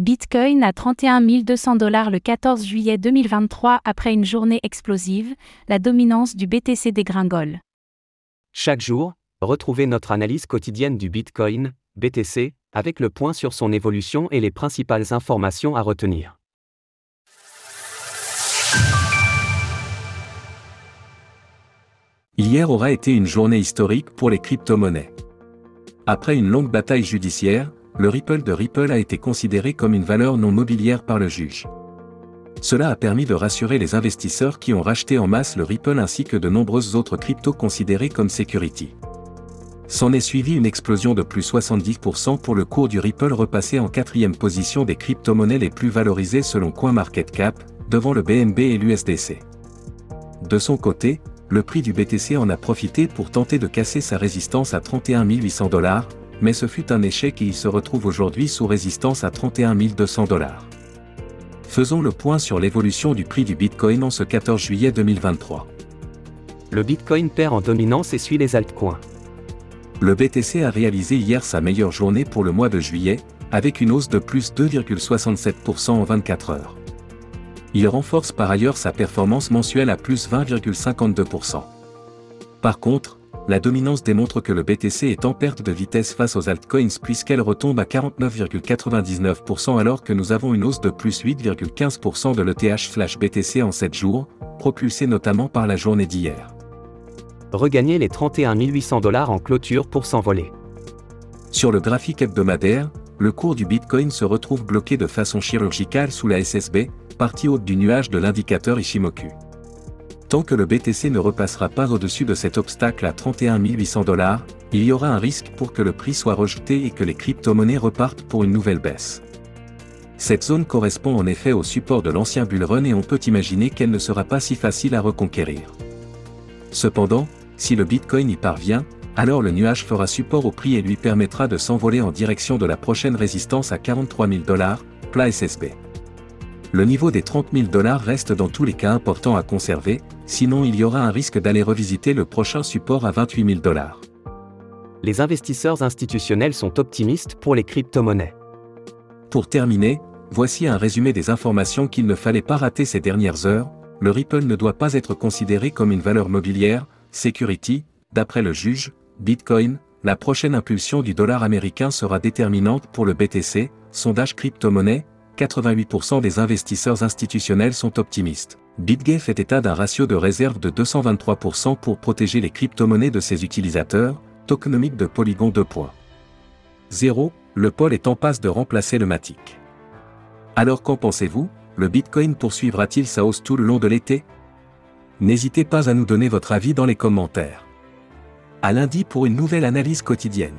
Bitcoin à 31 200 dollars le 14 juillet 2023 après une journée explosive, la dominance du BTC dégringole. Chaque jour, retrouvez notre analyse quotidienne du Bitcoin, BTC, avec le point sur son évolution et les principales informations à retenir. Hier aura été une journée historique pour les crypto-monnaies. Après une longue bataille judiciaire, le Ripple de Ripple a été considéré comme une valeur non mobilière par le juge. Cela a permis de rassurer les investisseurs qui ont racheté en masse le Ripple ainsi que de nombreuses autres cryptos considérées comme security. S'en est suivi une explosion de plus 70% pour le cours du Ripple repassé en quatrième position des crypto-monnaies les plus valorisées selon CoinMarketCap, devant le BNB et l'USDC. De son côté, le prix du BTC en a profité pour tenter de casser sa résistance à 31 800 dollars, mais ce fut un échec et il se retrouve aujourd'hui sous résistance à 31 200 dollars. Faisons le point sur l'évolution du prix du Bitcoin en ce 14 juillet 2023. Le Bitcoin perd en dominance et suit les altcoins. Le BTC a réalisé hier sa meilleure journée pour le mois de juillet, avec une hausse de plus 2,67% en 24 heures. Il renforce par ailleurs sa performance mensuelle à plus 20,52%. Par contre, la dominance démontre que le BTC est en perte de vitesse face aux altcoins puisqu'elle retombe à 49,99% alors que nous avons une hausse de plus 8,15% de l'ETH flash BTC en 7 jours, propulsée notamment par la journée d'hier. Regagner les 31 800 dollars en clôture pour s'envoler. Sur le graphique hebdomadaire, le cours du Bitcoin se retrouve bloqué de façon chirurgicale sous la SSB, partie haute du nuage de l'indicateur Ishimoku. Tant que le BTC ne repassera pas au-dessus de cet obstacle à 31 800 dollars, il y aura un risque pour que le prix soit rejeté et que les crypto-monnaies repartent pour une nouvelle baisse. Cette zone correspond en effet au support de l'ancien bull run et on peut imaginer qu'elle ne sera pas si facile à reconquérir. Cependant, si le Bitcoin y parvient, alors le nuage fera support au prix et lui permettra de s'envoler en direction de la prochaine résistance à 43 000 dollars, plat SSB le niveau des 30 000 dollars reste dans tous les cas important à conserver, sinon il y aura un risque d'aller revisiter le prochain support à 28 000 dollars. Les investisseurs institutionnels sont optimistes pour les crypto-monnaies. Pour terminer, voici un résumé des informations qu'il ne fallait pas rater ces dernières heures. Le Ripple ne doit pas être considéré comme une valeur mobilière, security, d'après le juge, Bitcoin, la prochaine impulsion du dollar américain sera déterminante pour le BTC, sondage crypto-monnaie, 88% des investisseurs institutionnels sont optimistes. BitGay fait état d'un ratio de réserve de 223% pour protéger les crypto-monnaies de ses utilisateurs, tokenomique de Polygon 2.0, le pôle est en passe de remplacer le Matic. Alors qu'en pensez-vous? Le Bitcoin poursuivra-t-il sa hausse tout le long de l'été? N'hésitez pas à nous donner votre avis dans les commentaires. À lundi pour une nouvelle analyse quotidienne.